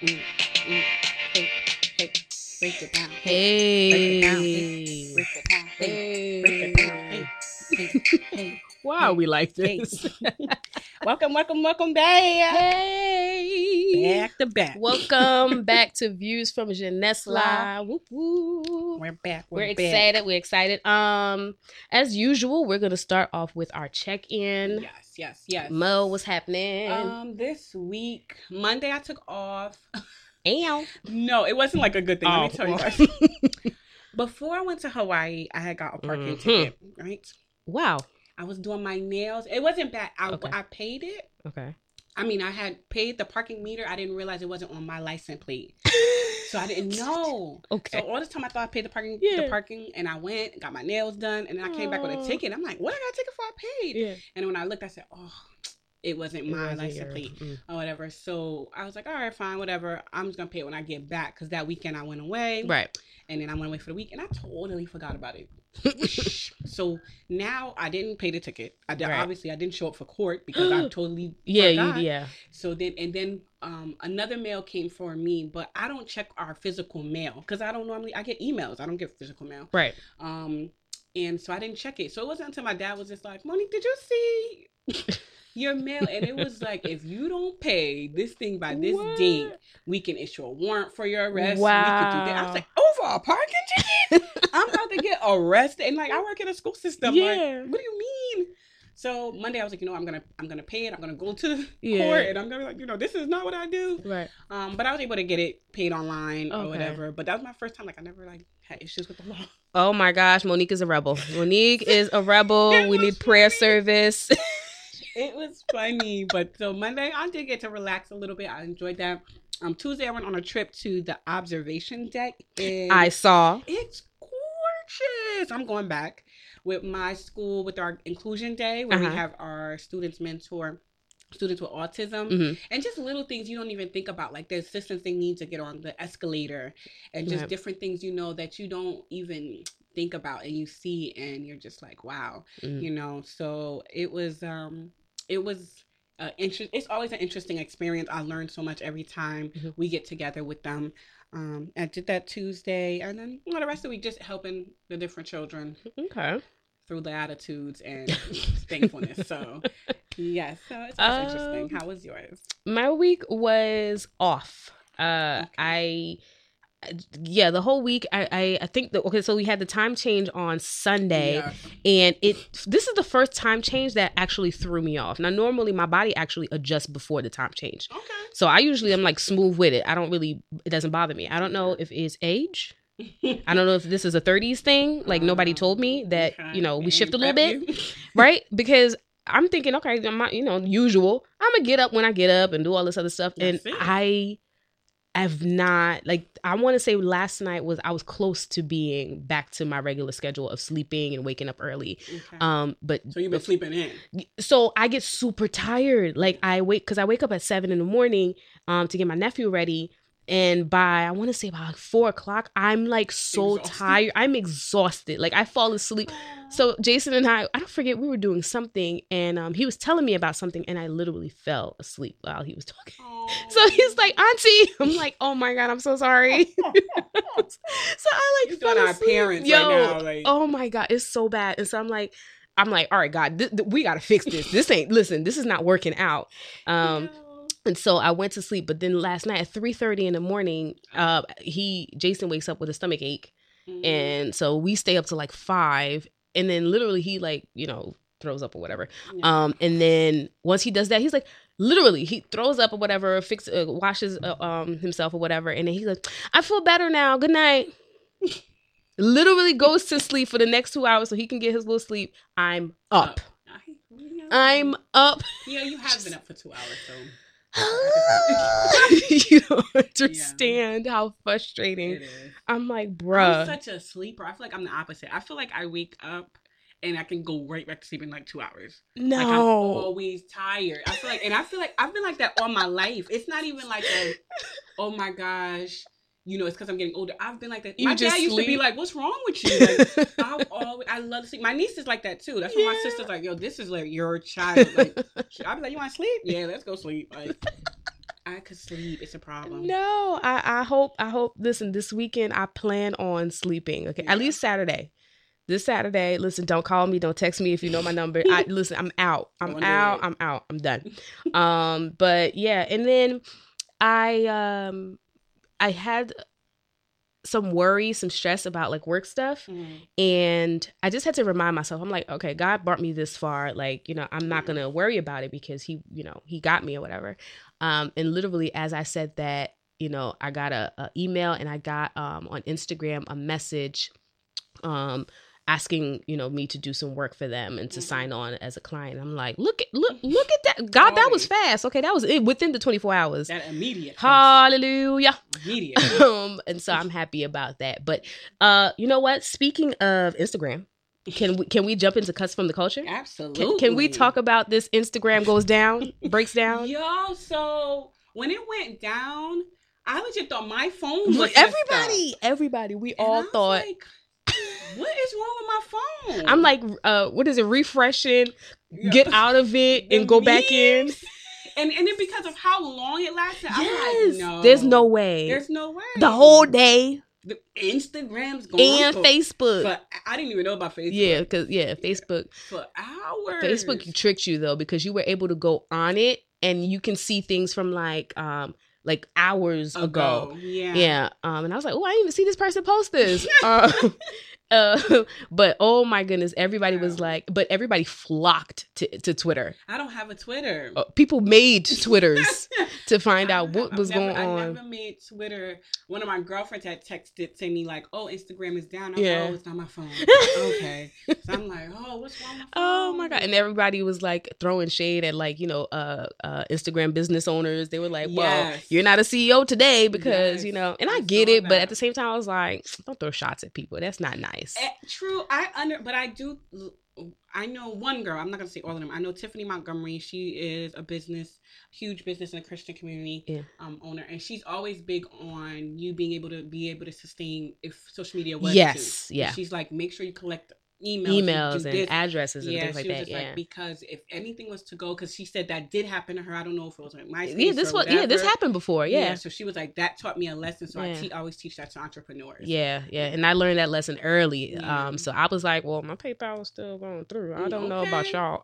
Mm, mm, hey, hey. Why we like this? welcome, welcome, welcome back. Hey. Back to back. Welcome back to Views from Genesla. Whoop, whoop. We're back. We're, We're, back. excited. We're excited. Um, as usual, we're gonna start off with our check-in. Yes, yes, yes. Mo, what's happening? Um, this week, Monday, I took off. Ow. No, it wasn't like a good thing. Let Oh, me tell you guys. Before I went to Hawaii, I had got a parking Mhm. ticket, right? Wow. I was doing my nails. It wasn't bad. I, Okay. I paid it. Okay. I mean, I had paid the parking meter. I didn't realize it wasn't on my license plate. So I didn't know. Okay. So all this time I thought I paid the parking Yeah. the parking and I went, got my nails done, and then I came back with a ticket. I'm like, what I got a ticket for? I paid. yeah. And when I looked, I said, Oh, it wasn't It my license your- plate mm. or whatever. So I was like, All right, fine, whatever. I'm just gonna pay it when I get back because that weekend I went away. Right. And then I went away for the week and I totally forgot about it. So now I didn't pay the ticket. I Right. obviously I didn't show up for court because I totally Yeah. forgot. Yeah. So then and then um another mail came for me, but I don't check our physical mail because I don't normally I get emails. I don't get physical mail. Right. Um and so I didn't check it. So it wasn't until my dad was just like, Monique, did you see your mail? And it was like, if you don't pay this thing by this What? date, we can issue a warrant for your arrest. We could do that. I was Wow. like, over a parking ticket? I'm about to get arrested. And like I work in a school system. Yeah. Like, what do you mean? So Monday I was like, you know, I'm gonna I'm gonna pay it. I'm gonna go to Yeah. court and I'm gonna be like, you know, this is not what I do. Right. Um, but I was able to get it paid online or whatever. But that was my first time. Like I never like had issues with the law. Oh my gosh, Monique is a rebel. Monique is a rebel. We need prayer funny. service. it was funny, but so Monday I did get to relax a little bit. I enjoyed that. Um, Tuesday I went on a trip to the observation deck. And I saw. it's gorgeous. I'm going back with my school with our inclusion day where Uh-huh. we have our students mentor students with autism Mhm. and just little things you don't even think about like the assistance they need to get on the escalator and just Right. different things you know that you don't even think about and you see and you're just like wow Mm. you know so it was um it was uh, it's always an interesting experience i learn so much every time Mhm. we get together with them um i did that tuesday and then you know, the rest of the week just helping the different children Okay. through the attitudes and thankfulness so yes so it's was interesting Um, how was yours My week was off. Uh Okay. I yeah, the whole week I, I I think that okay, so we had the time change on Sunday Yeah. and it this is the first time change that actually threw me off. Now normally my body actually adjusts before the time change. okay So I usually am like smooth with it. I don't really it doesn't bother me. I don't know if it's age. I don't know if this is a 30s thing. Like nobody oh, told me that, you know, we shift a little bit, right? Because I'm thinking, okay, I'm not, you know, usual. I'm gonna get up when I get up and do all this other stuff. That's and it. I have not like I want to say last night was I was close to being back to my regular schedule of sleeping and waking up early. Okay. Um, but so you've been sleeping in so I get super tired. Like I wake because I wake up at seven in the morning um to get my nephew ready. And by I want to say about like four o'clock, I'm like so Exhausted. tired. I'm exhausted. Like I fall asleep. So Jason and I, I don't forget, we were doing something, and um, he was telling me about something, and I literally fell asleep while he was talking. So he's like, "Auntie," I'm like, "Oh my god, I'm so sorry." so I like You're fell doing our asleep. parents Yo, right now. Like, oh my god, it's so bad. And so I'm like, I'm like, all right, God, th- th- we gotta fix this. This ain't listen. This is not working out. Um, no. And so I went to sleep. But then last night at three thirty in the morning, uh, he Jason wakes up with a stomach ache, Mhm. and so we stay up to like five, and then literally he like you know throws up or whatever. Yeah. Um, and then once he does that, he's like, literally, he throws up or whatever, fix, uh, washes uh, um himself or whatever, and then he's like, I feel better now. Good night. literally goes to sleep for the next two hours so he can get his little sleep. I'm up. Yeah. I'm up. Yeah, you have been up for two hours, so you don't understand how frustrating. it is. I'm like, bro. I'm such a sleeper. I feel like I'm the opposite. I feel like I wake up and I can go right back to sleep in like two hours. Like I'm no. always tired. I feel like, and I feel like I've been like that all my life. It's not even like a, oh my gosh, you know, it's because I'm getting older. I've been like that. You my dad used to be like, "What's wrong with you?" Like, I always, I love to sleep. My niece is like that too. That's why my sister's like, "Yo, this is like your child." Like, I'll be like, "You want to sleep? Yeah, let's go sleep." Like, I could sleep. It's a problem. No, I, I hope I hope listen, this weekend I plan on sleeping. Okay. Yeah. At least Saturday. This Saturday, listen, don't call me, don't text me if you know my number. I listen, I'm out. I'm out. I'm out. I'm done. um, but yeah, and then I um I had some worry, some stress about like work stuff. Mm. And I just had to remind myself, I'm like, okay, God brought me this far. Like, you know, I'm not Mhm. gonna worry about it because he, you know, he got me or whatever. Um, and literally as I said that, you know, I got a, a email and I got um on Instagram a message um asking, you know, me to do some work for them and to Mhm. sign on as a client. I'm like, look at look look at that. God, that was fast. Okay, that was it within the 24 hours. That immediate. Hallelujah Immediate. um and so i'm happy about that but uh you know what speaking of instagram can we can we jump into cuts from the culture Absolutely. can, can we talk about this instagram goes down breaks down Yo, so when it went down, I legit thought my phone was everybody everybody we. And all thought like, what is wrong with my phone? i'm like uh what is it refreshing Yeah. get out of it The and go back in And and then because of how long it lasted, yes like, no, there's no way there's no way. the whole day the Instagram's going and for, facebook I didn't even know about Facebook. yeah because yeah facebook for hours. Facebook tricked you though because you were able to go on it and you can see things from like um like hours ago. Yeah. Yeah. Um and I was like, "Oh, I didn't even see this person post this." um, uh but oh my goodness, everybody was like but everybody flocked to to Twitter. I don't have a Twitter. Uh, people made Twitters to find out what was never- going on. I never made Twitter. One of my girlfriends had texted to me like, "Oh, Instagram is down." I'm Yeah. like, "Oh, it's not my phone." okay. So I'm like, "Oh, what's wrong with my phone?" Oh my god! And everybody was like throwing shade at like you know uh, uh Instagram business owners. They were like, "Well, Yes. you're not a CEO today because Yes. you know." And I, I get it, but at the same time, I was like, "Don't throw shots at people. That's not nice." Eh, true. I under, but I do. I know one girl. I'm not gonna say all of them. I know Tiffany Montgomery. She is a business, huge business in the Christian community Yeah. um, owner, and she's always big on you being able to be able to sustain if social media was. Yes, yeah. She's like, make sure you collect emails, Emails and this. addresses and yeah, things like that. just Yeah. like because if anything was to go, because she said that did happen to her. I don't know if it was like my yeah, this was yeah, this happened before. Yeah. So she was like, that taught me a lesson. So I Yeah. te- always teach that to entrepreneurs. Yeah, yeah, and I learned that lesson early. Yeah. Um, so I was like, "Well, my PayPal was still going through. I don't know about y'all."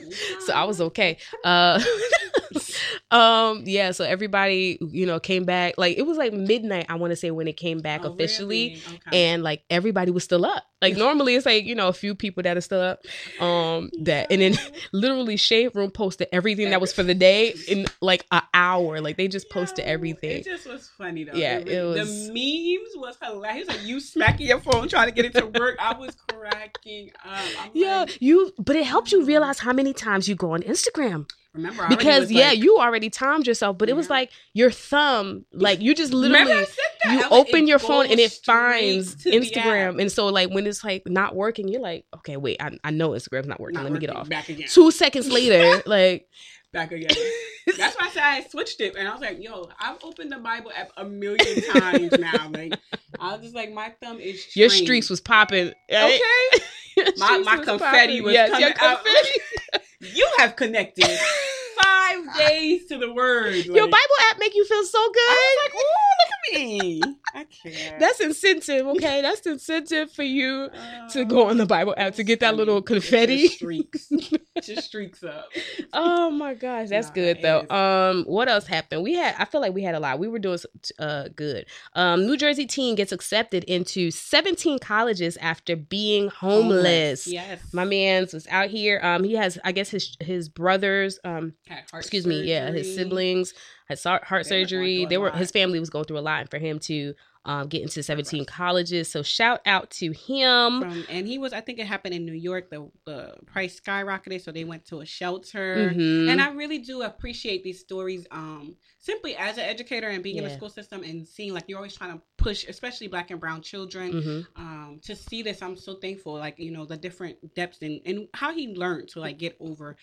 so I was okay. Uh, um, yeah. So everybody, you know, came back. Like it was like midnight. I want to say when it came back Oh, officially, really? Okay. and like everybody was still up. Like normally it's like you know a few people that are still up. Um, that and then literally Shade Room posted everything that was for the day in like an hour. Like they just posted everything. It just was funny though. Yeah, really- it was- The memes was hilarious. Like you smacking your phone trying to get it to work. I was cracking up. I'm Yeah, like, you. But it helps you realize how many times you go on Instagram remember because yeah, like- you already timed yourself. But it was like your thumb, like you just literally I said that? you like, open your phone and it finds straight to the Instagram, and so like when it's like not working, you're like, okay, wait, I, I know Instagram's not working. Not Let me get off. Back again. Two seconds later, like Back again. That's why I said I switched it, and I was like, "Yo, I've opened the Bible app a million times now." Like, I was just like, my thumb is your streaks was popping. okay. My my was confetti popping. was Yes, coming your out. you have connected five days to the word. Your Bible app make you feel so good. I was like, "Ooh, look! I can't." That's incentive, okay? That's incentive for you to Uh, go on the Bible app to get that little It confetti. Just streaks, just streaks up. oh my gosh, that's Nah, good though. Um, what else happened? We had, I feel like we had a lot. We were doing uh good. Um, New Jersey teen gets accepted into 17 colleges after being homeless. Yes. My man's was out here. Um, he has, I guess his his brothers. Um, excuse me, yeah, his siblings had heart surgery. They were his family was going through a lot, and for him to um get into 17 colleges. So shout out to him. From, and he was, I think it happened in New York. The the price skyrocketed, so they went to a shelter. Mhm. And I really do appreciate these stories. Um, simply as an educator and being in the school system and seeing like you're always trying to push, especially Black and Brown children. Mhm. Um, to see this, I'm so thankful. Like you know the different depths and and how he learned to like get over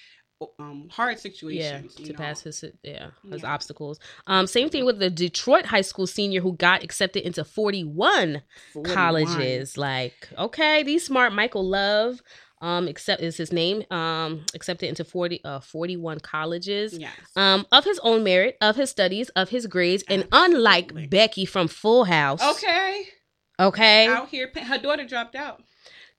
um hard yeah situations. to know. pass his yeah his Yeah. obstacles um same thing with the detroit high school senior who got accepted into 41 41. colleges like okay these smart michael love Um, except is his name. Um, accepted into 40, uh, 41 colleges. Yes. Um, of his own merit, of his studies, of his grades, and unlike Becky from Full House, okay. okay, Out here, her daughter dropped out.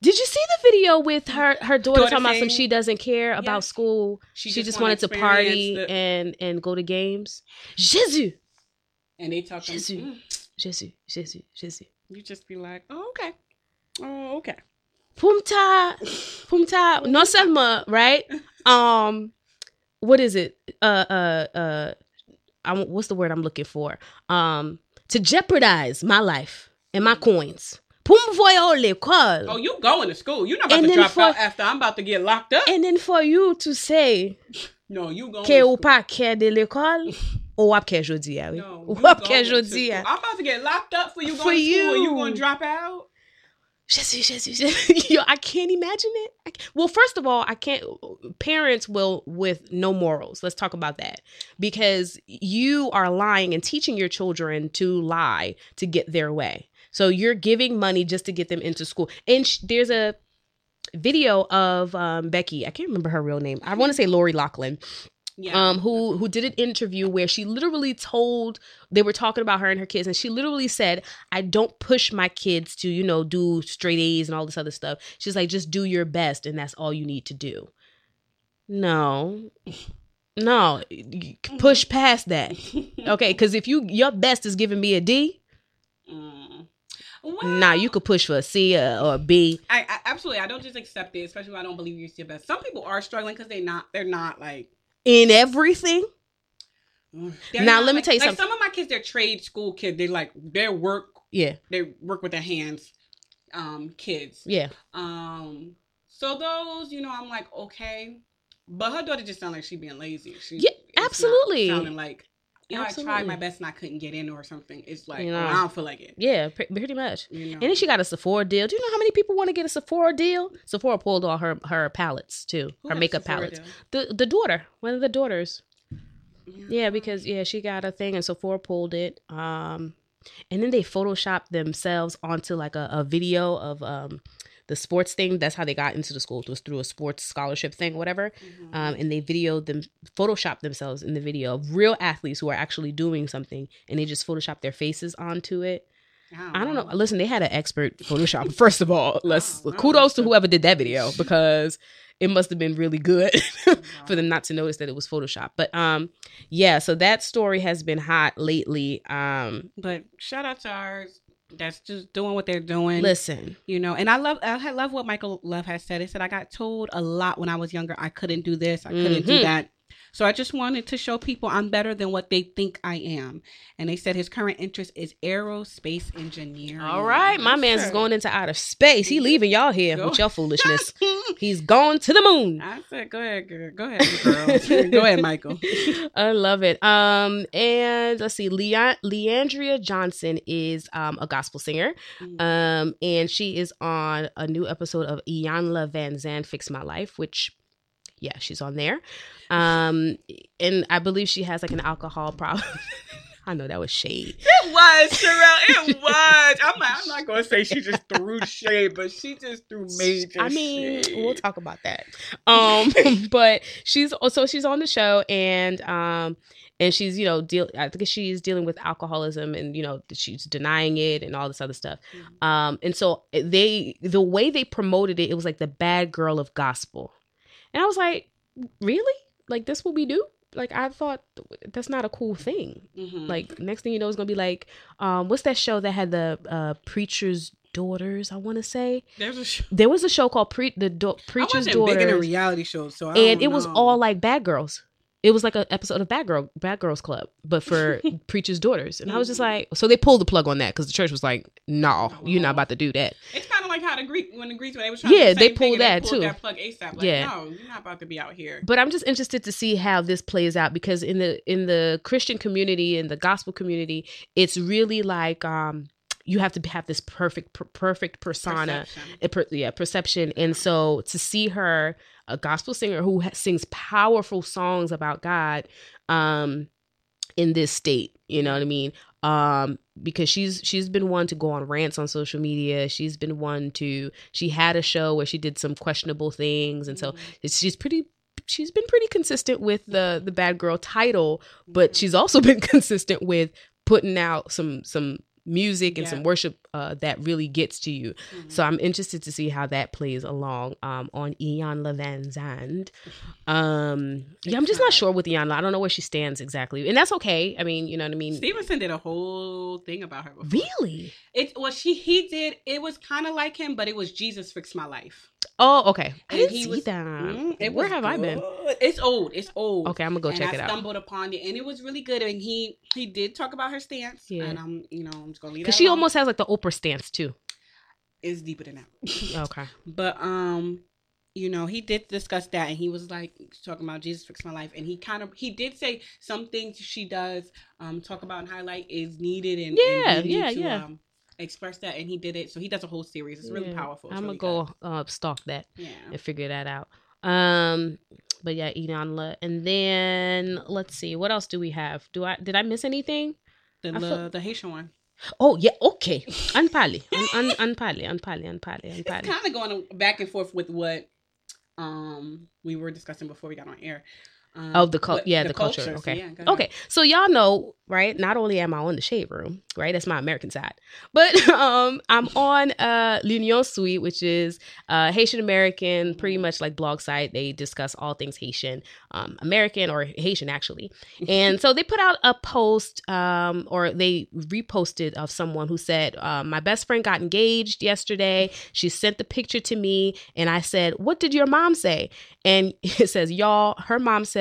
Did you see the video with her her daughter, Daughter talking about some she doesn't care about Yes. school, She, she, just, wanted to party the- and and go to games. Jesus, and they talk. Jesus. Mm, Jesus, Jesus, Jesus. you just be like, oh okay, oh okay. Pumta, Pumta, non seulement, right? Um, what is it? Uh, uh, uh, I'm, what's the word I'm looking for? Um, to jeopardize my life and my coins. Voyer l'école. Oh, you going to school? You're not about And to drop for- out after I'm about to get locked up. And then for you to say no, you going. que to ou pas care de l'école, ou wap care jodi a, oui. No, Ou you wap care jodi. I'm about to get locked up for you For going to school. and you. You going to drop out? Jesus, Jesus, Jesus. Yo, I can't imagine it. I can't- well, first of all, I can't. Parents will with no morals. Let's talk about that because you are lying and teaching your children to lie to get their way. So you're giving money just to get them into school. And sh- there's a video of um, Becky. I can't remember her real name. I want to say Lori Loughlin Yeah. um who who did an interview where she literally told they were talking about her and her kids and she literally said i don't push my kids to you know do straight a's and all this other stuff she's like just do your best and that's all you need to do no no push past that okay because if you your best is giving me a d Mm. Nah you could push for a c or, or a b I, I absolutely. I don't just accept it, especially when I don't believe you're your best. Some people are struggling because they're not. They're not like. in everything they're Now, not, let me like- tell you like something. Some of my kids, they're trade school kids. They like their work. yeah They work with their hands. Um, kids. yeah Um, so those, you know, I'm like okay, but her daughter just sound like she being lazy. She, Yeah, absolutely. sounding like. You know, I Absolutely. tried my best and I couldn't get in or something. It's like You know. oh, I don't feel like it. yeah pretty much You know. And then she got a Sephora deal. Do you know how many people want to get a Sephora deal? Sephora pulled all her her palettes too, Who her makeup Sephora palettes. deal? The the daughter, one of the daughters. Yeah. Yeah, because yeah, she got a thing and Sephora pulled it. Um, and then they photoshopped themselves onto like a, a video of um the sports thing. That's how they got into the school. It was through a sports scholarship thing, whatever. Mhm. Um, and they videoed them, photoshopped themselves in the video of real athletes who are actually doing something, and they just photoshopped their faces onto it. I don't know. Listen, they had an expert Photoshop. First of all, let's wow. kudos to whoever did that video because it must have been really good for them not to notice that it was Photoshop. But um, yeah. So that story has been hot lately. Um, But shout out to ours that's just doing what they're doing. listen, You know, and I love I love what Michael Love has said. He said I got told a lot when I was younger I couldn't do this, I couldn't do Mhm. that. So I just wanted to show people I'm better than what they think I am. And they said his current interest is aerospace engineering. all right, my man's said- going into outer space. He leaving y'all here Go. with your foolishness. He's going to the moon. I said, go ahead, girl. Go ahead, girl. go ahead, Michael. I love it. Um, and let's see, Leon Leandria Johnson is um a gospel singer. Mm. Um, and she is on a new episode of Iyanla Vanzant Fix My Life, which yeah, she's on there. Um, and I believe she has like an alcohol problem. I know that was shade. It was, Sherelle. It was. I'm not, I'm not going to say she just threw shade, but she just threw major I mean, shade. we'll talk about that. Um, but she's also she's on the show and um and she's you know deal I think she's dealing with alcoholism and you know she's denying it and all this other stuff. Mhm. Um, and so they the way they promoted it, it was like the bad girl of gospel, and I was like, really? Like this what we do? Like I thought that's not a cool thing. Mhm. Like next thing you know, it's gonna be like, um, what's that show that had the uh preacher's daughters? I want to say a sh- there was a show called Pre the Do- I Preacher's wasn't big into Daughters, reality shows, so I and it was all like bad girls. It was like an episode of Bad Girl, Bad Girls Club, but for Preacher's Daughters. And I was just like, so they pulled the plug on that because the church was like, no, you're not about to do that. It's kind of like how the Greek when the Greeks when they was trying Yeah, they pulled that, pulled too. That plug ASAP. Like, Yeah. no, you're not about to be out here. But I'm just interested to see how this plays out because in the in the Christian community in the gospel community, it's really like um you have to have this perfect per- perfect persona Perception. a per, yeah perception and so to see her a gospel singer who ha- sings powerful songs about god um in this state you know what i mean? Um because she's she's been one to go on rants on social media. She's been one to she had a show where she did some questionable things. And so Mhm. it's, she's pretty she's been pretty consistent with the the bad girl title but she's also been consistent with putting out some some music and Yeah. some worship uh, that really gets to you Mhm. so i'm interested to see how that plays along um on Iyanla Vanzant's um yeah i'm just not sure with Ian i don't know where she stands exactly and that's okay i mean you know what i mean Stevenson did a whole thing about her. Before. really It well, she he did. It was kind of like him, but it was Jesus fixed my life. oh okay i And didn't he see was- that Mm, where have i been. It's old. It's old. okay i'm gonna go and check I it out stumbled upon it, and it was really good. And he he did talk about her stance, Yeah. and I'm you know I'm just gonna leave because she alone. almost has like the oprah stance too is deeper than that. okay But um, you know, he did discuss that, and he was like talking about Jesus fixed my life, and he kind of he did say some things she does um talk about and highlight is needed, and Yeah, and yeah, to, yeah. Um, express that, and he did it. So he does a whole series. It's really Yeah. powerful. It's i'm really gonna go uh stalk that. Yeah. and figure that out. Um, but yeah, Iyanla, and then let's see, what else do we have? Do I did I miss anything? The I the, feel- the Haitian one. Oh yeah, okay. Unpali, un, un, unpali, unpali, unpali, It's kind of going back and forth with what um we were discussing before we got on air. Um, Of the cul- but yeah, the culture, So okay. yeah. Okay, so y'all know, right? Not only am I on the shade room, right? That's my American side, but um, I'm on uh L'Union Suite, which is uh Haitian American, pretty much like blog site. They discuss all things Haitian, um, American or Haitian actually. And so they put out a post, um, or they reposted of someone who said, uh, "My best friend got engaged yesterday. She sent the picture to me, and I said, "What did your mom say?" And it says, "Y'all, her mom said."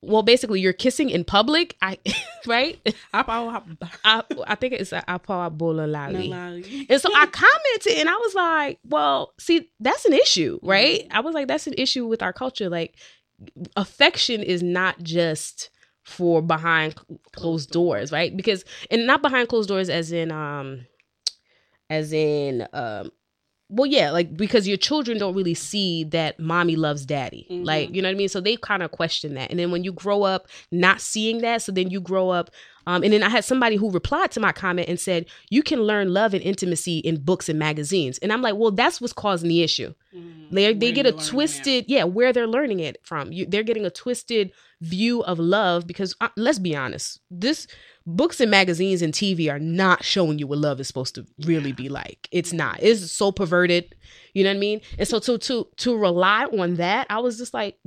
Well, basically, you're kissing in public. I right. Hop out, hop I, I think it's a Apa Bolalali. out. And so I commented and I was like, well, see, that's an issue, right? I was like, that's an issue with our culture. Like, affection is not just for behind closed doors, right? Because, and not behind closed doors as in, um, as in, um, well, yeah, like because your children don't really see that mommy loves daddy. Mhm. Like, you know what I mean? So they kind of question that. And then when you grow up not seeing that, so then you grow up um, and then I had somebody who replied to my comment and said, You can learn love and intimacy in books and magazines. And I'm like, Well, that's what's causing the issue. Mm, They, they get a twisted, yeah, where they're learning it from. You, they're getting a twisted view of love because uh, let's be honest, this books and magazines and TV are not showing you what love is supposed to really be like. It's not. It's so perverted. You know what I mean? And so to to to rely on that, I was just like,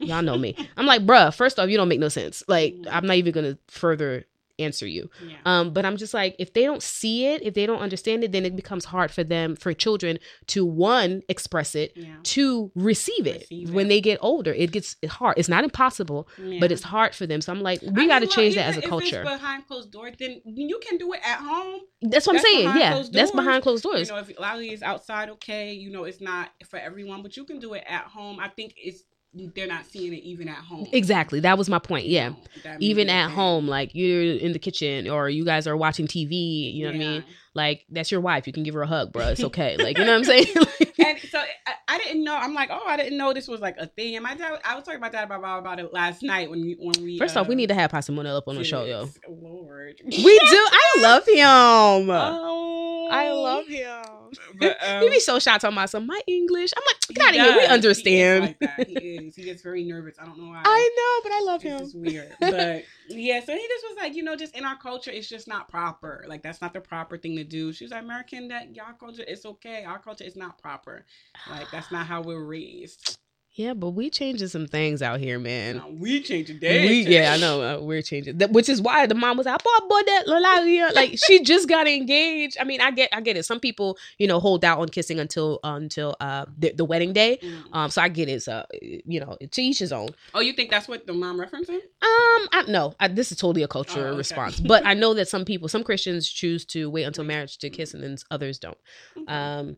y'all know me. I'm like, bruh, first off, you don't make no sense. Like, I'm not even gonna further answer you. Yeah. Um, but I'm just like, if they don't see it, if they don't understand it, then it becomes hard for them, for children to one, express it, yeah. to receive it. Receive when it. they get older, it gets hard. It's not impossible, yeah. but it's hard for them. So I'm like, we got to change that as a if culture. It's behind closed doors, then you can do it at home. That's what I'm saying. Yeah, that's behind closed doors. You know, if loudly is outside, okay. You know, it's not for everyone, but you can do it at home. I think it's they're not seeing it even at home. exactly. That was my point. Yeah. Even at home, like you're in the kitchen or you guys are watching TV, you know what I mean? Like that's your wife. You can give her a hug, bro. It's okay. Like, you know what I'm saying? Like- and so I, I didn't know. I'm like, oh, I didn't know this was like a thing. And my dad, I was talking about that about, about it last night when we when we. First off, we uh, need to have Pastor Monel up on the show, yo. Lord, We do. I love him. Oh, I love him. But, he um, be so shy talking about some my English. I'm like, get out of here. We does. He is understand. like. He is. He gets very nervous. I don't know why. I know, but I love It's him. weird. But yeah, so he just was like, you know, just in our culture, it's just not proper. Like that's not the proper thing to do. She was like, American, that y'all culture, it's okay. Our culture is not proper. Like that's not how we're raised. Yeah, but we changing some things out here, man. We change the day. We, yeah, I know. Uh, we're changing, that, which is why the mom was like, "Boy, boy, that la, la, la." like she just got engaged. I mean, I get, I get it. Some people, you know, hold out on kissing until until uh the, the wedding day. Mm. Um, so I get it. So you know, to each his own. Oh, you think that's what the mom referencing? Um, I no, I, this is totally a cultural Oh, okay. response, but I know that some people, some Christians choose to wait until marriage to kiss, and then others don't. Okay. Um,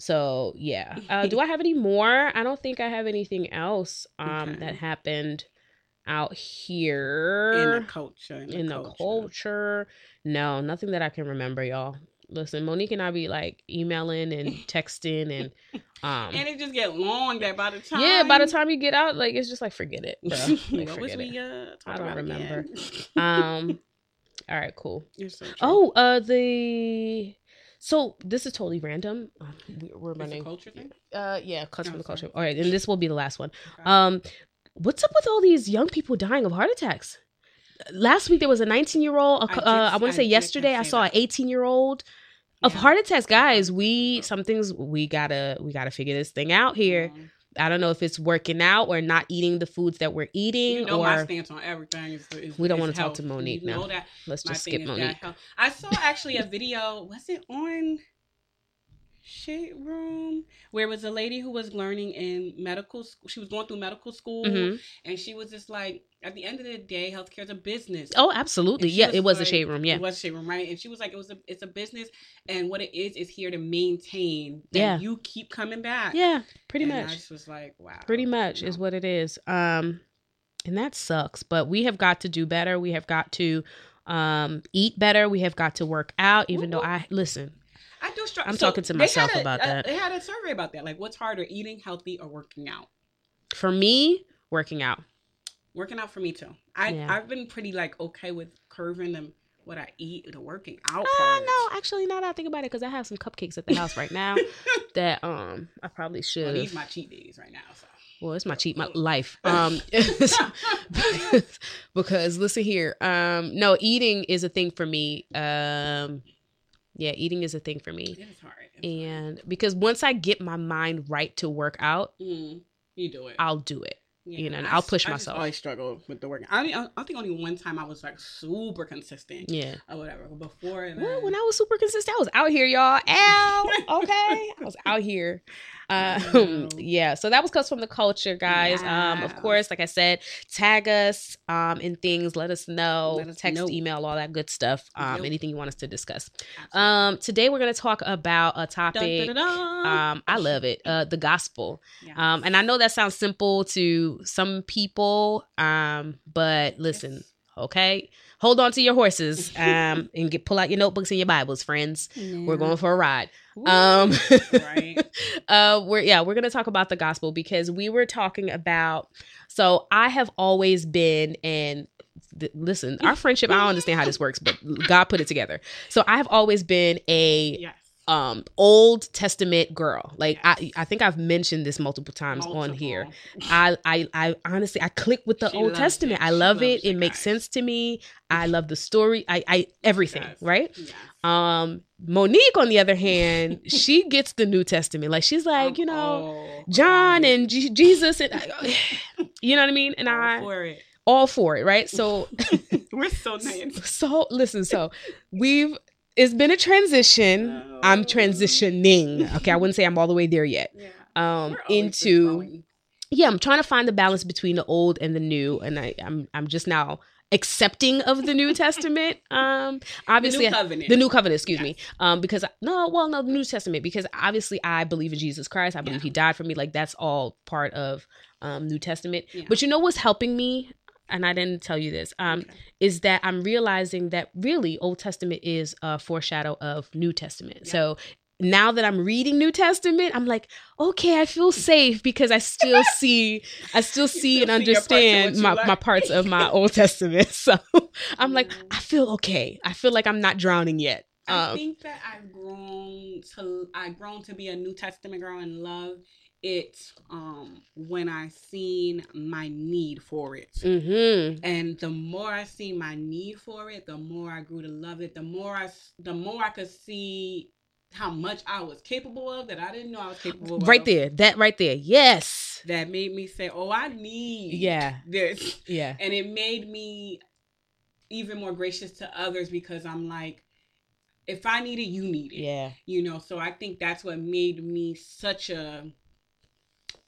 so yeah. Uh, do I have any more? I don't think I have anything else. Um, Okay. that happened out here in the culture. In the, in the culture. culture. No, nothing that I can remember, y'all. Listen, Monique and I be like emailing and texting and um. And it just get long that by the time. yeah, by the time you get out, like it's just like forget it, bro. Like, what was we uh I don't remember. um All right, cool. So. Oh, uh, the so this is totally random. Um, we- We're running. culture thing. Uh, yeah, customer Oh, culture. sorry. All right, and this will be the last one. Okay. Um, what's up with all these young people dying of heart attacks? Last week there was a 19 year old. I Uh, I want to say yesterday I saw an 18 year old of Yeah. heart attacks. Guys, we some things we gotta we gotta figure this thing out here. Um, I don't know if it's working out or not eating the foods that we're eating You know my stance on everything is, is We don't wanna talk to Monique You now. let's just skip Monique. I saw actually a video. Was it on Shade Room where it was a lady who was learning in medical school. She was going through medical school, Mhm. and she was just like, at the end of the day, healthcare is a business. Oh, absolutely. Yeah, was it was a like- shade room. Yeah. It was a shade room, right? And she was like, it was a it's a business, and what it is is here to maintain. That Yeah. you keep coming back. Yeah, pretty And I much. just was like, wow. Pretty much you is what it is. Um and that sucks, but we have got to do better. We have got to um eat better. We have got to work out even though I listen. I do struggle. I'm talking to myself about that. They had a survey about that. Like, what's harder, eating healthy or working out? For me, working out. Working out for me too. I Yeah. I've been pretty like okay with curving them what I eat, the working out Uh, no, actually now that I think about it cuz I have some cupcakes at the house right now that um I probably Well, should. these my cheat days right now. So. well, it's my cheat my life. Um because listen here. Um no, eating is a thing for me. Um yeah, eating is a thing for me. It is hard. It's hard. And because once I get my mind right to work out, Mm, you do it. I'll do it. Yeah, you know, and I I'll push I myself. always struggle with the working. I, mean, I I think only one time I was like super consistent Yeah. or whatever. Before Well, when I was super consistent, I was out here, y'all. Ow. Okay. I was out here. Um, yeah. So that was Cuts from the Culture, guys. Um, of course, like I said, tag us um in things. Let us know. Let us Text, know. email, all that good stuff. Um, Yep. anything you want us to discuss. Um, today we're gonna talk about a topic. dun, dun, dun. Um, I love it. Uh, the gospel. Yeah. Um, and I know that sounds simple to some people. Um, but listen, Yes. okay, hold on to your horses. Um, and get pull out your notebooks and your Bibles, friends. We're going for a ride. Woo. Um, right. uh, we're yeah, we're gonna talk about the gospel because we were talking about. So I have always been and. th- Listen, our friendship, I don't understand how this works, but God put it together. So I have always been a Yes. um old testament girl like i Yes. i think i've mentioned this multiple times on here I, I i honestly i click with the She old testament it. i love it it, it makes sense to me i love the story i i everything Yes. right Yes. um monique on the other hand she gets the new testament like she's like you know Oh, john and J- jesus and you know what i mean and All i for it. all for it right so We're so nice. so listen so we've it's been a transition i'm Oh. transitioning okay i wouldn't say i'm all the way there yet Yeah. um We're always just into yeah i'm trying to find the balance between the old and the new and i i'm i'm just now accepting of the new testament um obviously the new covenant. the new covenant excuse Yes. me um because no well no the new testament because obviously i believe in jesus christ i believe Yeah. he died for me like that's all part of um new testament Yeah. but you know what's helping me and i didn't tell you this um Okay. is that i'm realizing that really old testament is a foreshadow of new testament Yeah. so now that i'm reading new testament i'm like okay i feel safe because i still see i still see still and your parts understand my, like. my parts of my old testament so i'm like i feel okay i feel like i'm not drowning yet I um, think that I've grown to I've grown to be a New Testament girl and love it um when I seen my need for it. mhm. And the more I seen my need for it, the more I grew to love it. The more I the more I could see how much I was capable of that I didn't know I was capable of. right there that right there yes That made me say, "Oh, I need yeah this." yeah and it made me even more gracious to others because I'm like, if I need it, you need it. yeah You know, so I think that's what made me such a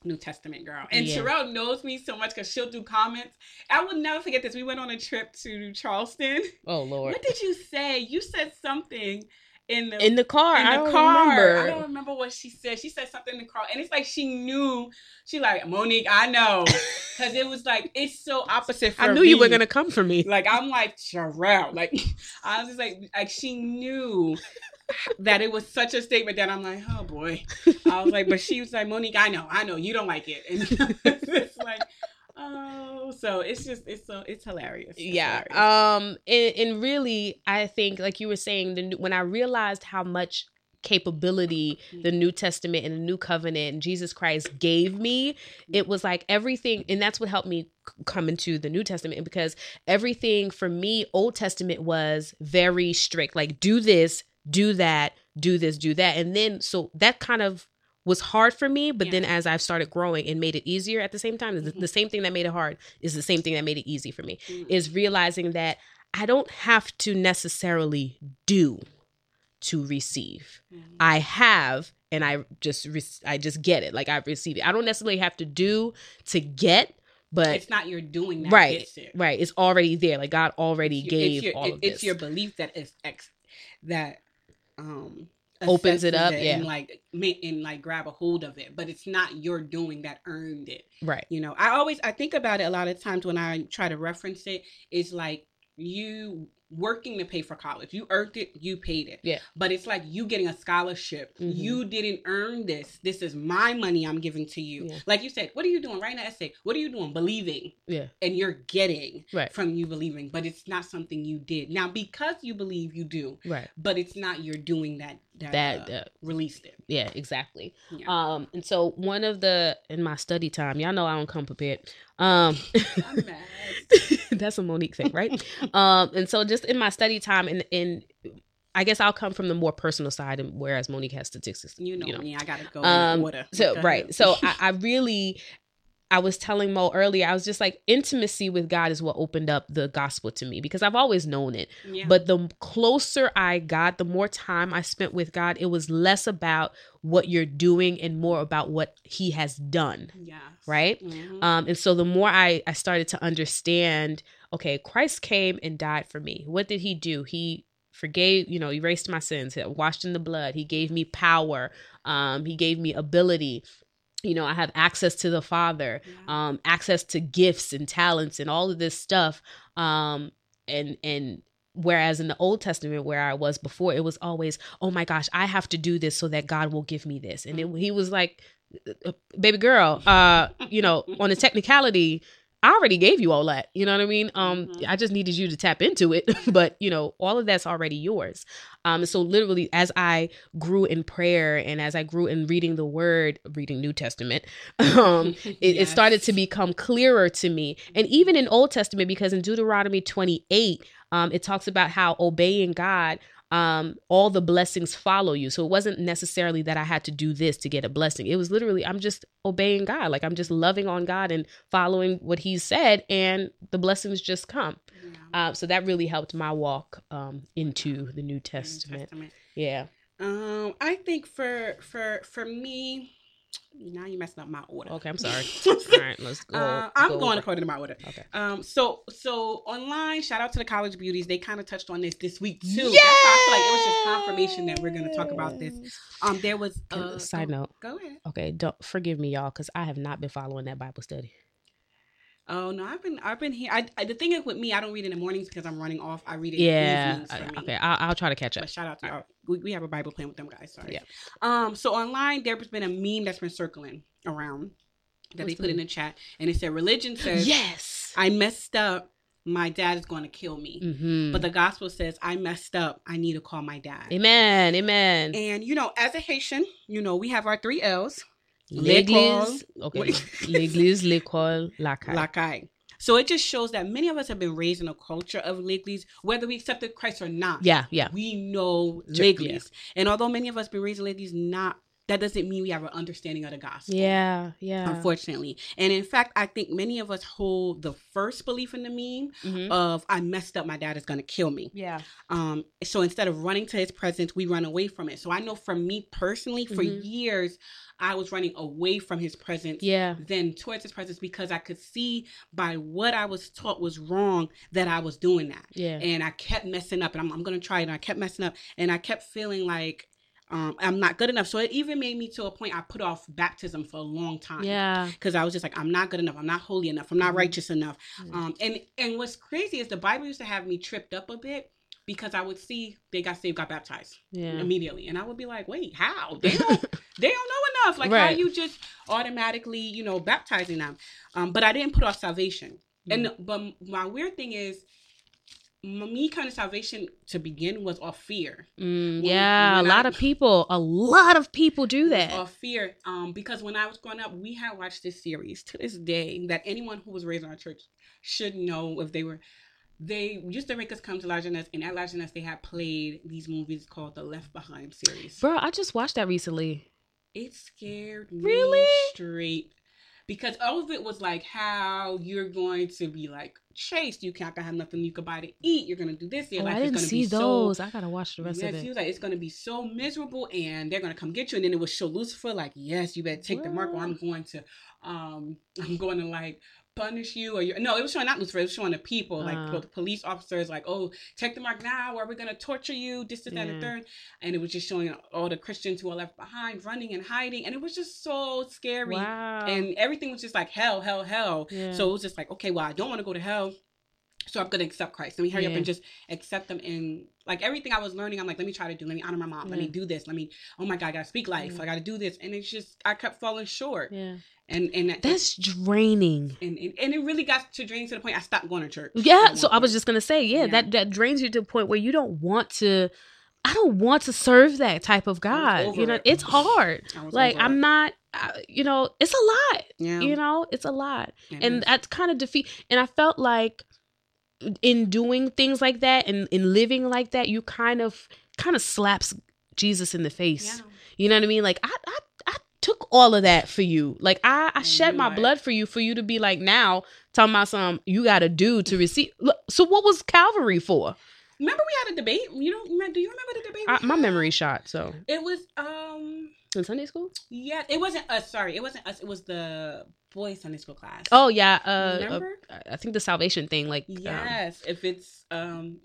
New Testament girl. And Yeah. Sherelle knows me so much because she'll do comments. I will never forget this. We went on a trip to Charleston. oh lord What did you say? You said something in the in the car in i the don't car. remember I don't remember what she said. She said something in the car, and it's like she knew. She like Monique. I know, because it was like it's so opposite. For i knew you were gonna come for me Like I'm like Sherelle. Like I was just like like she knew that it was such a statement that I'm like, oh boy. I was like, but she was like, Monique, I know, I know, you don't like it, and it's like, Oh, so it's just it's so it's hilarious. It's yeah hilarious. um and, and really i think like you were saying the, new- when i realized how much capability the new testament and the new covenant and jesus christ gave me it was like everything and that's what helped me come into the new testament because everything for me old testament was very strict like do this do that do this do that and then so that kind of was hard for me but then as i've started growing and made it easier at the same time the, Mhm. the same thing that made it hard is the same thing that made it easy for me Mm. is realizing that I don't have to necessarily do to receive. Mhm. I have and I just re- I just get it. Like I receive it. I don't necessarily have to do to get, but it's not your doing that right, right. It's already there. Like God already It's your- gave it's your, all it- of it's this. your belief that is ex that um Opens it up, and yeah. like and like grab a hold of it but it's not your doing that earned it right. you know i always i think about it a lot of times when i try to reference it it's like you working to pay for college you earned it you paid it Yeah. but it's like you getting a scholarship Mhm. you didn't earn this this is my money i'm giving to you Yeah. like you said what are you doing writing an essay what are you doing believing Yeah. and you're getting Right. from you believing but it's not something you did now because you believe you do Right. but it's not your doing that that, That uh, released it yeah, exactly. yeah. Um and so one of the in my study time, y'all know I don't come prepared. Um that's a Monique thing, right? um, and so just in my study time, and and I guess I'll come from the more personal side, and whereas Monique has statistics, you know, me i gotta go Um, in order So right, so I, I really, I was telling Mo earlier, I was just like intimacy with God is what opened up the gospel to me because I've always known it, yeah. but the closer I got, the more time I spent with God, it was less about what you're doing and more about what He has done. yes. right? Mhm. Um, and so the more I, I started to understand, okay, Christ came and died for me. What did he do? He forgave, you know, erased my sins, he washed in the blood. He gave me power. Um, he gave me ability. You know, I have access to the Father, Yeah. um, access to gifts and talents and all of this stuff. Um, and and whereas in the Old Testament, where I was before, it was always, oh my gosh, I have to do this so that God will give me this. And it, he was like, uh, baby girl, uh, you know, on a technicality, I already gave you all that. You know what I mean? Um, Mhm. I just needed you to tap into it, but you know, all of that's already yours. Um, so literally, as I grew in prayer and as I grew in reading the Word, reading New Testament, um, it, it started to become clearer to me. And even in Old Testament, because in Deuteronomy 28, um, it talks about how obeying God, um, all the blessings follow you. So it wasn't necessarily that I had to do this to get a blessing. It was literally, I'm just obeying God. Like I'm just loving on God and following what He said, and the blessings just come. Yeah. Uh, so that really helped my walk um, into the New New Testament. Testament. Yeah. Um, I think for for for me, now you're messing up my order. Okay, I'm sorry. All right, let's go. Uh, I'm go going over. according to my order. Okay. Um, so so online, shout out to the college beauties. They kind of touched on this this week too. That's why I feel like it was just confirmation that we're going to talk about this. Um, there was a uh, side go, note. Go ahead. Okay, don't forgive me, y'all, because I have not been following that Bible study. Oh no, I've been I've been here. I, I the thing is with me, I don't read in the mornings because I'm running off. I read it Yeah. okay, I'll, I'll try to catch up. But shout out to y'all. We, we have a Bible plan with them guys. Sorry. Yeah. Um. So online, there's been a meme that's been circling around that What's they put the in the chat, and it said, "Religion says Yes. I messed up. My dad is going to kill me." Mm-hmm. But the gospel says, I messed up. I need to call my dad. Amen. Amen. And, you know, as a Haitian, you know, we have our three L's L'église. Okay. Wait. L'église, l'école, la caille. Lakai. So it just shows that many of us have been raised in a culture of l'église, whether we accepted Christ or not. Yeah, yeah. We know Ju- l'église. And although many of us been raised in l'église, not that doesn't mean we have an understanding of the gospel. Yeah, yeah. Unfortunately. And in fact, I think many of us hold the first belief in the meme Mhm. of I messed up, my dad is gonna kill me. Yeah. Um, so instead of running to his presence, we run away from it. So I know for me personally, for Mhm. years, I was running away from his presence Yeah. then towards his presence because I could see by what I was taught was wrong that I was doing that. Yeah. And I kept messing up and I'm, I'm going to try it. And I kept messing up and I kept feeling like um, I'm not good enough. So it even made me to a point I put off baptism for a long time Yeah. because I was just like, I'm not good enough. I'm not holy enough. I'm not Mhm. righteous enough. Mhm. Um, and and what's crazy is the Bible used to have me tripped up a bit because I would see they got saved, got baptized Yeah. immediately, and I would be like, wait, how? They don't, they don't know enough. Like how Right. you just automatically, you know, baptizing them. Um, but I didn't put off salvation. And Mm. but my weird thing is, me kind of salvation to begin was off fear. Mm, When- yeah, a when lot I- of people, a lot of people do that. Off fear. Um, because when I was growing up, we had watched this series to this day that anyone who was raised in our church should know if they were. They used to make us come to Larger Nest, and at Larger Nest they had played these movies called the Left Behind series. Bro, I just watched that recently. It scared me Really? straight because all of it was like how you're going to be like chased. You can't have nothing you can buy to eat. You're gonna do this. Your Oh, life I is didn't gonna see be those. so. I gotta watch the rest Yes, of it. was like, it's gonna be so miserable, and they're gonna come get you. And then it was show Lucifer like, yes, you better take the mark, or I'm going to, um, I'm going to like punish you, or you. No, it was showing not Lucifer. It was showing the people, like Uh. the police officers, like, oh, take the mark now, or we're gonna torture you. This, this, that, and Yeah. the third. And it was just showing all the Christians who are left behind, running and hiding, and it was just so scary. Wow. And everything was just like hell, hell, hell. Yeah. So it was just like, okay, well, I don't want to go to hell. So I'm gonna accept Christ. Let me hurry up and just accept them and like everything I was learning, I'm like, let me try to do, let me honor my mom, let me do this, let me oh my god, I gotta speak life, Yeah. I gotta do this. And it's just I kept falling short. yeah. And and that- That's draining. and, and, and it really got to drain to the point I stopped going to church. Yeah, so I was just gonna say, yeah, Yeah. that that drains you to the point where you don't want to. I don't want to serve that type of God. You know, it. it's hard. Like I'm it. not. Uh, you know, it's a lot. yeah. You know, it's a lot, it and is. that's kind of defeat. And I felt like in doing things like that and in living like that, you kind of kind of slaps Jesus in the face. yeah. You know what I mean? Like I, I, I took all of that for you. Like I, I And shed my blood for you, for you to be like now talking about some you got to do to receive. So what was Calvary for? Remember we had a debate? You don't do you remember the debate? I, my memory shot. So It was um in Sunday school. yeah, it wasn't us, sorry, it wasn't us, it was the boys Sunday school class. Oh yeah, uh, uh? I think the salvation thing, like Yes, if it's um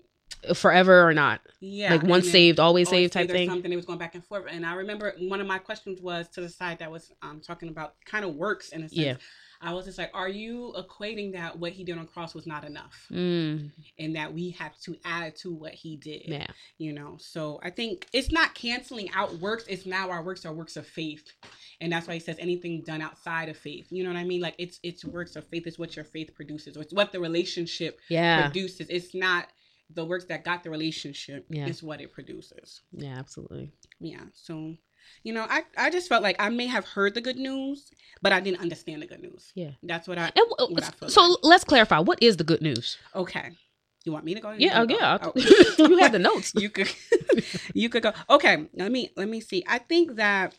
um, forever or not, yeah, like once saved, always always saved type saved or thing. Something it was going back and forth, and I remember one of my questions was to the side that was um talking about kind of works in a sense. Yeah. I was just like, are you equating that what he did on cross was not enough, Mm, and that we have to add to what he did? yeah, you know? So i think it's not canceling out works it's now our works are works of faith. And that's why he says anything done outside of faith you know what i mean? Like it's it's works of faith is what your faith produces or it's what the relationship yeah, produces. It's not the works that got the relationship Yeah. is what it produces. Yeah, absolutely. yeah so you know i i just felt like i may have heard the good news but i didn't understand the good news Yeah. that's what i And What I so like. let's clarify. What is the good news? okay you want me to go Yeah, oh, You yeah. I'll- Oh. you had the notes. you could you could go okay let me let me see i think that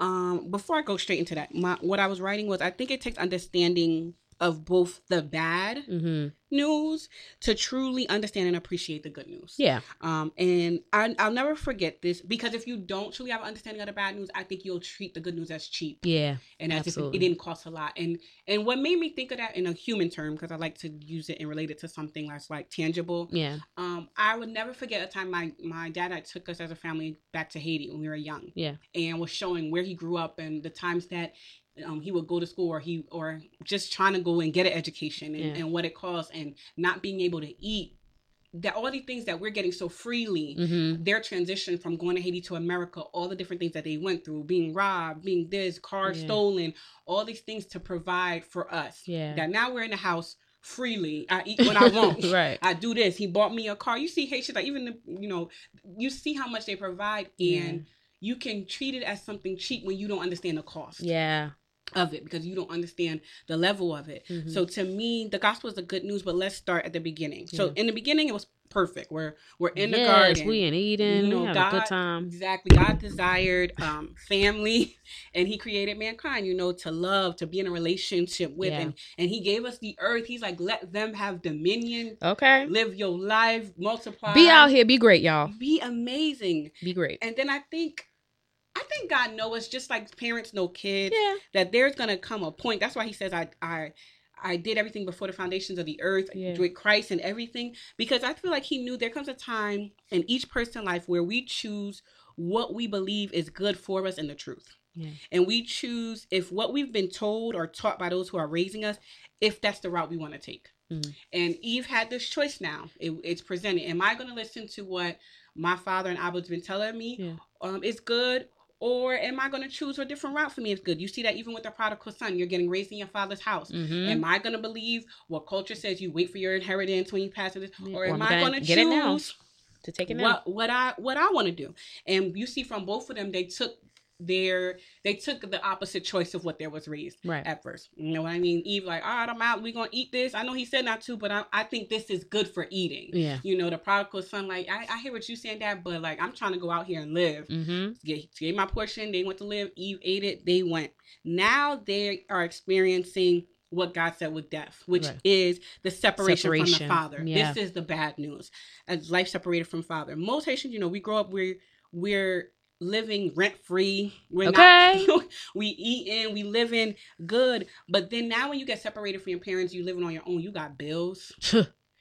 um before i go straight into that my what i was writing was i think it takes understanding of both the bad hmm news to truly understand and appreciate the good news. Yeah, um and I, i'll never forget this because if you don't truly have an understanding of the bad news i think you'll treat the good news as cheap. Yeah, and as if it, it didn't cost a lot. And and what made me think of that in a human term because i like to use it and relate it to something that's like tangible. Yeah, um, I would never forget a time my my dad had took us as a family back to Haiti when we were young, yeah, and was showing where he grew up and the times that um, he would go to school or he or just trying to go and get an education and, Yeah. and what it costs and not being able to eat. That all these things that we're getting so freely, hmm their transition from going to Haiti to America, all the different things that they went through, being robbed, being this, cars Yeah. stolen, all these things to provide for us. yeah. That now we're in the house freely. I eat what I want. right. I do this. He bought me a car. You see Haitians, like even the, you know, you see how much they provide, and you can treat it as something cheap when you don't understand the cost Yeah. Of it because you don't understand the level of it. Mhm. So to me, the gospel is the good news. But let's start at the beginning. So in the beginning, it was perfect. We're we're in the garden. we in Eden. You know, we have a good time. Exactly. God desired um, family, and He created mankind. You know, to love, to be in a relationship with, Yeah. and and He gave us the earth. He's like, let them have dominion, Okay. live your life, multiply, Be out here. Be great, y'all. be amazing. Be great. And then I think, I think God knows just like parents know kids Yeah. that there's gonna come a point. That's why He says, I I. I did everything before the foundations of the earth Yeah. with Christ and everything because I feel like he knew there comes a time in each person's life where we choose what we believe is good for us and the truth. Yeah. And we choose if what we've been told or taught by those who are raising us, if that's the route we want to take. Mhm. And Eve had this choice now. It, it's presented. Am I going to listen to what my father and Abba's been telling me Yeah. um, is good? Or am I going to choose a different route for me It's good? You see that even with the prodigal son, you're getting raised in your father's house. Mhm. Am I going to believe what culture says you wait for your inheritance when you pass it? Or am gonna going now. choose to take it now. what what I what I want to do. And you see from both of them, they took their they took the opposite choice of what there was raised right. at first. You know what I mean? Eve like, all right, I'm out. We gonna eat this. I know he said not to, but I, I think this is good for eating. Yeah. You know, the prodigal son like, I, I hear what you saying, Dad, but like I'm trying to go out here and live. Mm-hmm. Get get my portion. They went to live. Eve ate it. They went. Now they are experiencing what God said with death, which Right. is the separation, from the Father. yeah. This is the bad news. As life separated from Father. Most Haitians, you know, we grow up we're we're living rent free. We're Okay. not we eating, we living good. But then now when you get separated from your parents, you living on your own, you got bills.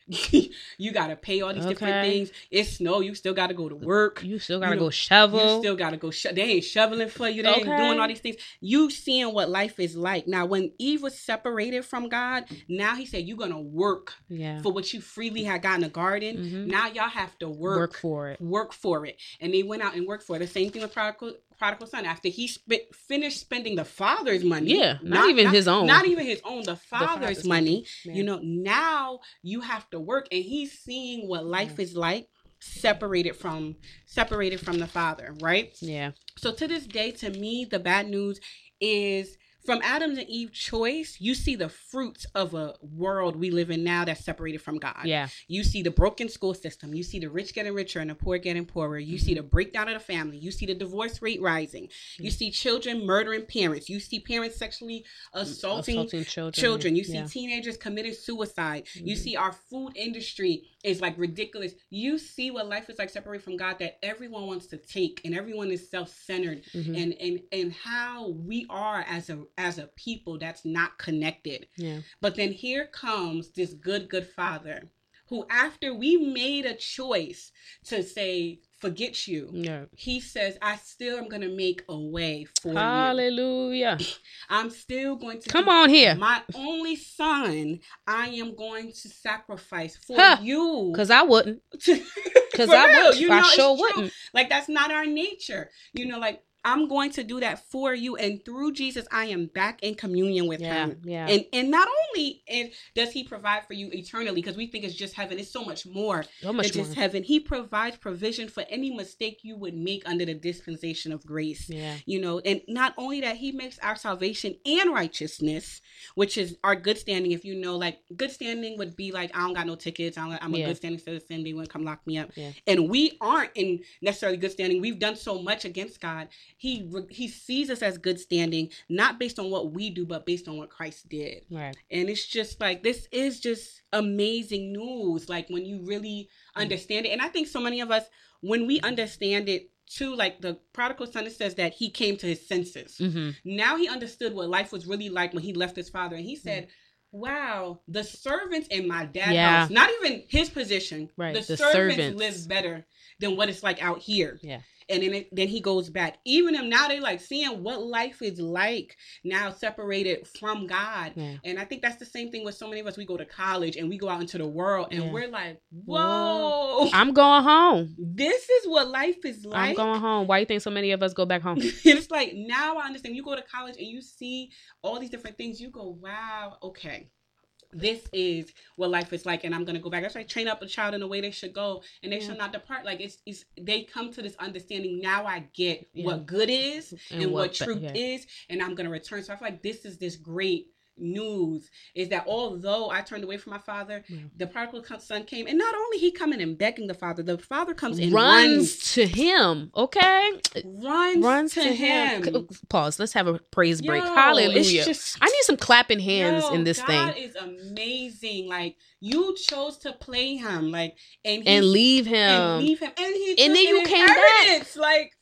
you gotta pay all these different things. It's snow, you still gotta go to work. you still gotta know, go shovel. You still gotta go. Sho- they ain't shoveling for you. They ain't doing all these things. You seeing what life is like now. When Eve was separated from God, now He said you're gonna work yeah. for what you freely had got in the garden. Mhm. Now y'all have to Work work, for it. work for it. And they went out and worked for it. The same thing with prodigal, prodigal son. After he spent, finished spending the father's money, Yeah. Not, even his own. not even his own, the father's, father's money. Yeah. You know, now you have to work, and he's seeing what life is like separated from separated from the father right Yeah. so to this day to me the bad news is from Adam's and Eve choice, you see the fruits of a world we live in now that's separated from God. Yeah. You see the broken school system. You see the rich getting richer and the poor getting poorer. You see the mm-hmm. breakdown of the family. You see the divorce rate rising. Mm-hmm. You see children murdering parents. You see parents sexually mm, assaulting, Assaulting children. children. You see Yeah. teenagers committing suicide. You Mhm. see our food industry is like ridiculous. You see what life is like separated from God that everyone wants to take and everyone is self-centered Mhm. and and and how we are as a as a people that's not connected. Yeah. But then here comes this good good father who after we made a choice to say forget you Yeah. he says i still am going to make a way for you Hallelujah. i'm still going to Come on here. my only son i am going to sacrifice for Huh. you Cause I wouldn't. because I would. I sure wouldn't. like that's not our nature you know like i'm going to do that for you and through jesus i am back in communion with Yeah. him Yeah. and and not only and does he provide for you eternally because we think it's just heaven it's so much more so much than more. just heaven he provides provision for any mistake you would make under the dispensation of grace Yeah. you know and not only that he makes our salvation and righteousness which is our good standing if you know like good standing would be like i don't got no tickets I i'm a Yeah. good standing citizen they wouldn't come lock me up Yeah. and we aren't in necessarily good standing we've done so much against god he he sees us as good standing not based on what we do but based on what christ did Right. and it's just like this is just amazing news like when you really understand it and i think so many of us when we understand it too like the prodigal son it says that he came to his senses Mm-hmm. now he understood what life was really like when he left his father and he said wow the servants in my dad's Yeah. house not even his position Right, the, the servants, servants. live better than what it's like out here Yeah. And then it, then he goes back even them now they like seeing what life is like now separated from god Yeah. and I think that's the same thing with so many of us. We go to college and we go out into the world and Yeah. we're like, whoa, I'm going home. this is what life is like. I'm going home. Why you think so many of us go back home? it's like now I understand. You go to college and you see all these different things. You go, wow, okay. This is what life is like, and I'm gonna go back. That's why I train up a child in the way they should go, and they Yeah. shall not depart. Like it's, it's they come to this understanding. Now I get Yeah. what good is and, what, ba- truth yeah. is, and I'm gonna return. So I feel like this is this great news is that although I turned away from my father, Yeah. the prodigal son came, and not only he coming and begging the father, the father comes and runs, runs, to him. Okay, runs, runs to, him. C- Pause. Let's have a praise break. Yo, Hallelujah. Just, I need some clapping hands Yo, in this God thing God is amazing. Like you chose to play him, like and he, and leave him. and leave him, and he And then you came back. Like,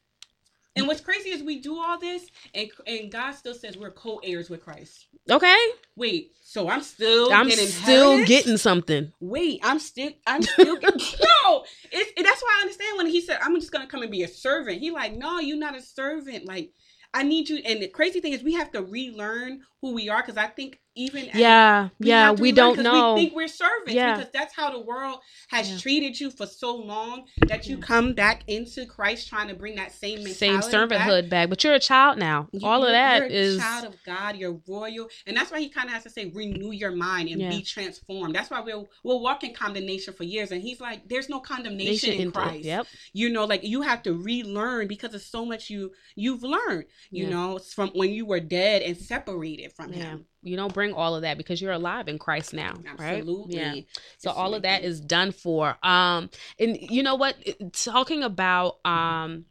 and what's crazy is we do all this, and and God still says we're co-heirs with Christ. Okay, Wait, so I'm still I'm getting still getting something. Wait, I'm still, I'm still. no, it's it, that's why I understand when he said, "I'm just gonna come and be a servant." He like, no, you're not a servant. Like, I need you. And the crazy thing is, we have to relearn who we are because I think even Yeah, we yeah, we don't know. We think we're servants Yeah. because that's how the world has Yeah. treated you for so long that you Yeah. come back into Christ trying to bring that same Same mentality back. servanthood back, but you're a child now. You- All of that you're is child of God. You're royal, and that's why he kind of has to say, renew your mind and be transformed. That's why we'll we'll walk in condemnation for years, and he's like, there's no condemnation in into- Christ. Yep. You know, like you have to relearn because of so much you you've learned. You know, from when you were dead and separated from him. You don't bring all of that because you're alive in Christ now, right? Absolutely. Yeah. So all of that is done for. Um, and you know what? Talking about um,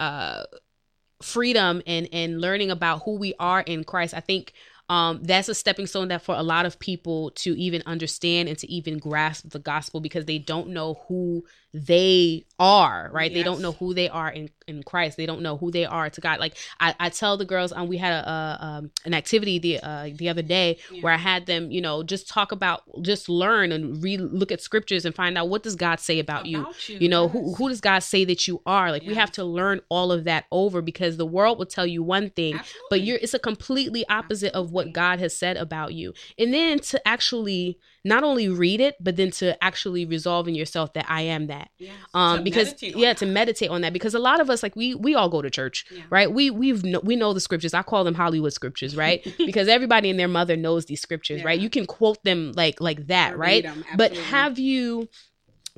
uh, freedom and and learning about who we are in Christ, I think um, that's a stepping stone that for a lot of people to even understand and to even grasp the gospel because they don't know who they are, right? They don't know who they are in, in Christ. They don't know who they are to God. Like I, I tell the girls, um, we had a, a um, an activity the uh, the other day Yeah. where I had them, you know, just talk about, just learn and re look at scriptures and find out what does God say about, you. you. You know, who yes. who does God say that you are? Like we have to learn all of that over because the world will tell you one thing, but you're it's a completely opposite of what God has said about you. And then to actually not only read it, but then to actually resolve in yourself that I am that. Yes. Um, because yeah, that. to meditate on that because a lot of us like we we all go to church, Yeah. right? We we've we know the scriptures. I call them Hollywood scriptures, right? because everybody and their mother knows these scriptures, right? You can quote them like like that, right? Verbatim, But have you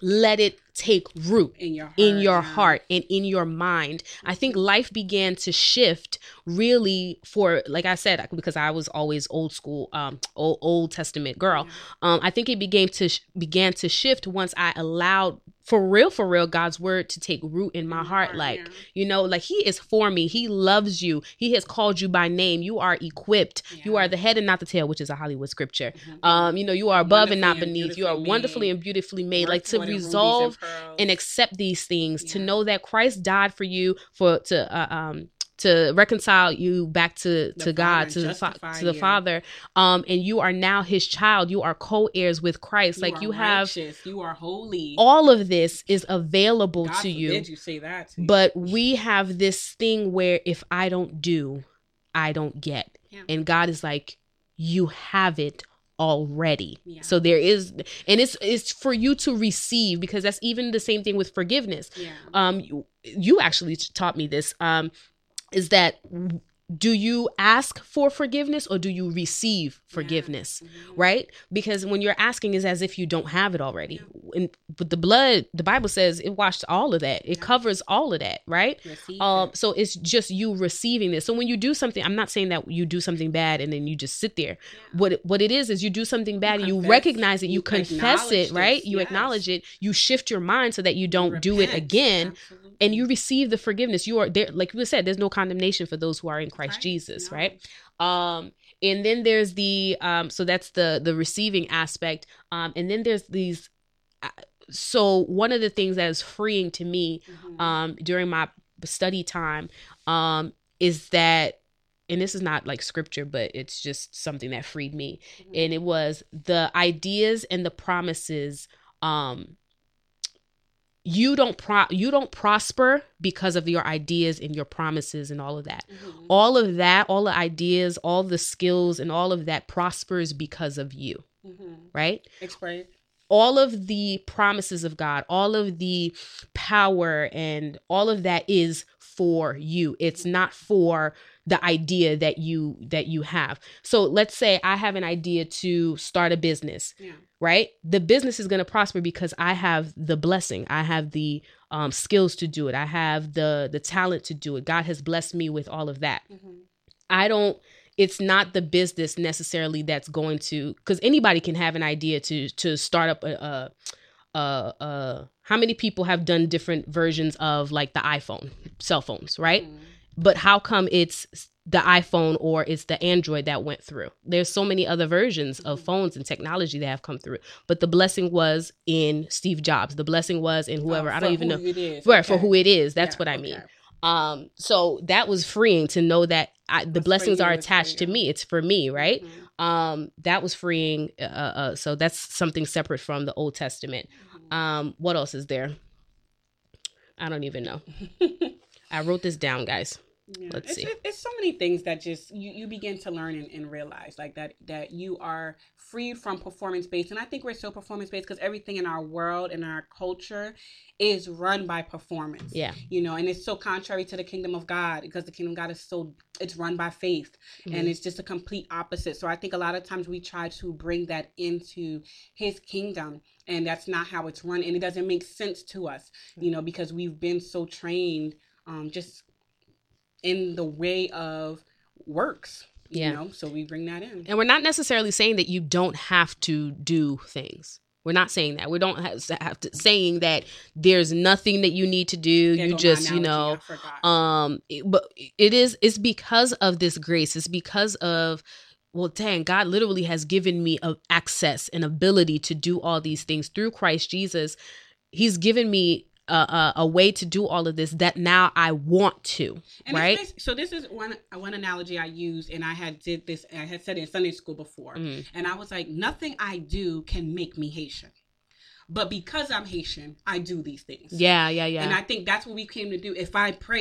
let it take root? in your heart, in your yeah. heart and in your mind. I think life began to shift really for like I said because I was always old school um old, old testament girl. Yeah. Um I think it began to sh- began to shift once I allowed for real for real God's word to take root in my heart like yeah. you know like he is for me. He loves you. He has called you by name. You are equipped. You are the head and not the tail, which is a Hollywood scripture. Mhm. Um you know you are above and not Wonderfully and beneath. You are wonderfully made. and beautifully made like to more than rubies and resolve and accept these things to know that Christ died for you for to uh, um to reconcile you back to The to God to the fa- to the you. Father um and you are now his child you are co-heirs with Christ like are you have righteous, you are holy. all of this is available God to you forbid you say that. But we have this thing where if I don't do I don't get Yeah. and God is like you have it already Yeah. so there is and it's it's for you to receive because that's even the same thing with forgiveness yeah. um you, you actually taught me this um is that do you ask for forgiveness or do you receive forgiveness Mhm. right? Because when you're asking is as if you don't have it already. And but the blood the bible says it washed all of that. It Yeah. covers all of that right? Um so it's just you receiving this. So when you do something i'm not saying that you do something bad and then you just sit there. Yeah. what what it is is you do something bad and you recognize it you, you confess it right? This, you yes. acknowledge it. You shift your mind so that you don't do it again. Absolutely. and you receive the forgiveness. You are there like we said there's no condemnation for those who are in christ Right. jesus No. right um and then there's the um so that's the the receiving aspect um and then there's these uh, so one of the things that is freeing to me Mhm. um during my study time um is that and this is not like scripture but it's just something that freed me Mhm. and it was the ideas and the promises um you don't pro you don't prosper because of your ideas and your promises and all of that Mhm. all of that all the ideas all the skills and all of that prospers because of you Mhm. right Explain. all of the promises of God, all of the power and all of that is for you. It's not for the idea that you that you have. So let's say I have an idea to start a business, Yeah. right? The business is going to prosper because I have the blessing. I have the um, skills to do it. I have the the talent to do it. God has blessed me with all of that. Mhm. I don't it's not the business necessarily that's going to because anybody can have an idea to to start up a, a, a, a how many people have done different versions of like the iPhone cell phones right Mhm. But how come it's the iPhone or it's the Android that went through? There's so many other versions of Mhm. phones and technology that have come through but the blessing was in Steve Jobs. The blessing was in whoever Oh, I don't for even know. who It is. right for who it is. That's Yeah, what I okay. mean. Um so that was freeing to know that I, the for blessings are attached to me. it's for me right? Mhm. um that was freeing uh, uh so that's something separate from the old testament. Mhm. um what else is there? I don't even know. I wrote this down guys Yeah. Let's it's, see. it- it's so many things that just you, you begin to learn and, and realize like that that you are freed from performance based and i think we're so performance based because everything in our world and our culture is run by performance Yeah. you know and it's so contrary to the kingdom of god because the kingdom of god is so it's run by faith Mm-hmm. and it's just a complete opposite so i think a lot of times we try to bring that into his kingdom and that's not how it's run and it doesn't make sense to us you know because we've been so trained um just in the way of works you Yeah. know so we bring that in And we're not necessarily saying that you don't have to do things. We're not saying that. We don't have, have to saying that there's nothing that you need to do. You just, you know, um it- but it is it's because of this grace. It's because of well, dang, God literally has given me a access and ability to do all these things through Christ Jesus. He's given me a, a, a way to do all of this that now I want to, And right? basi- so this is one one analogy I used, and I had did this. I had said it in Sunday school before, Mhm. and I was like, nothing I do can make me Haitian, but because I'm Haitian, I do these things. Yeah, yeah, yeah. And I think that's what we came to do. If I pray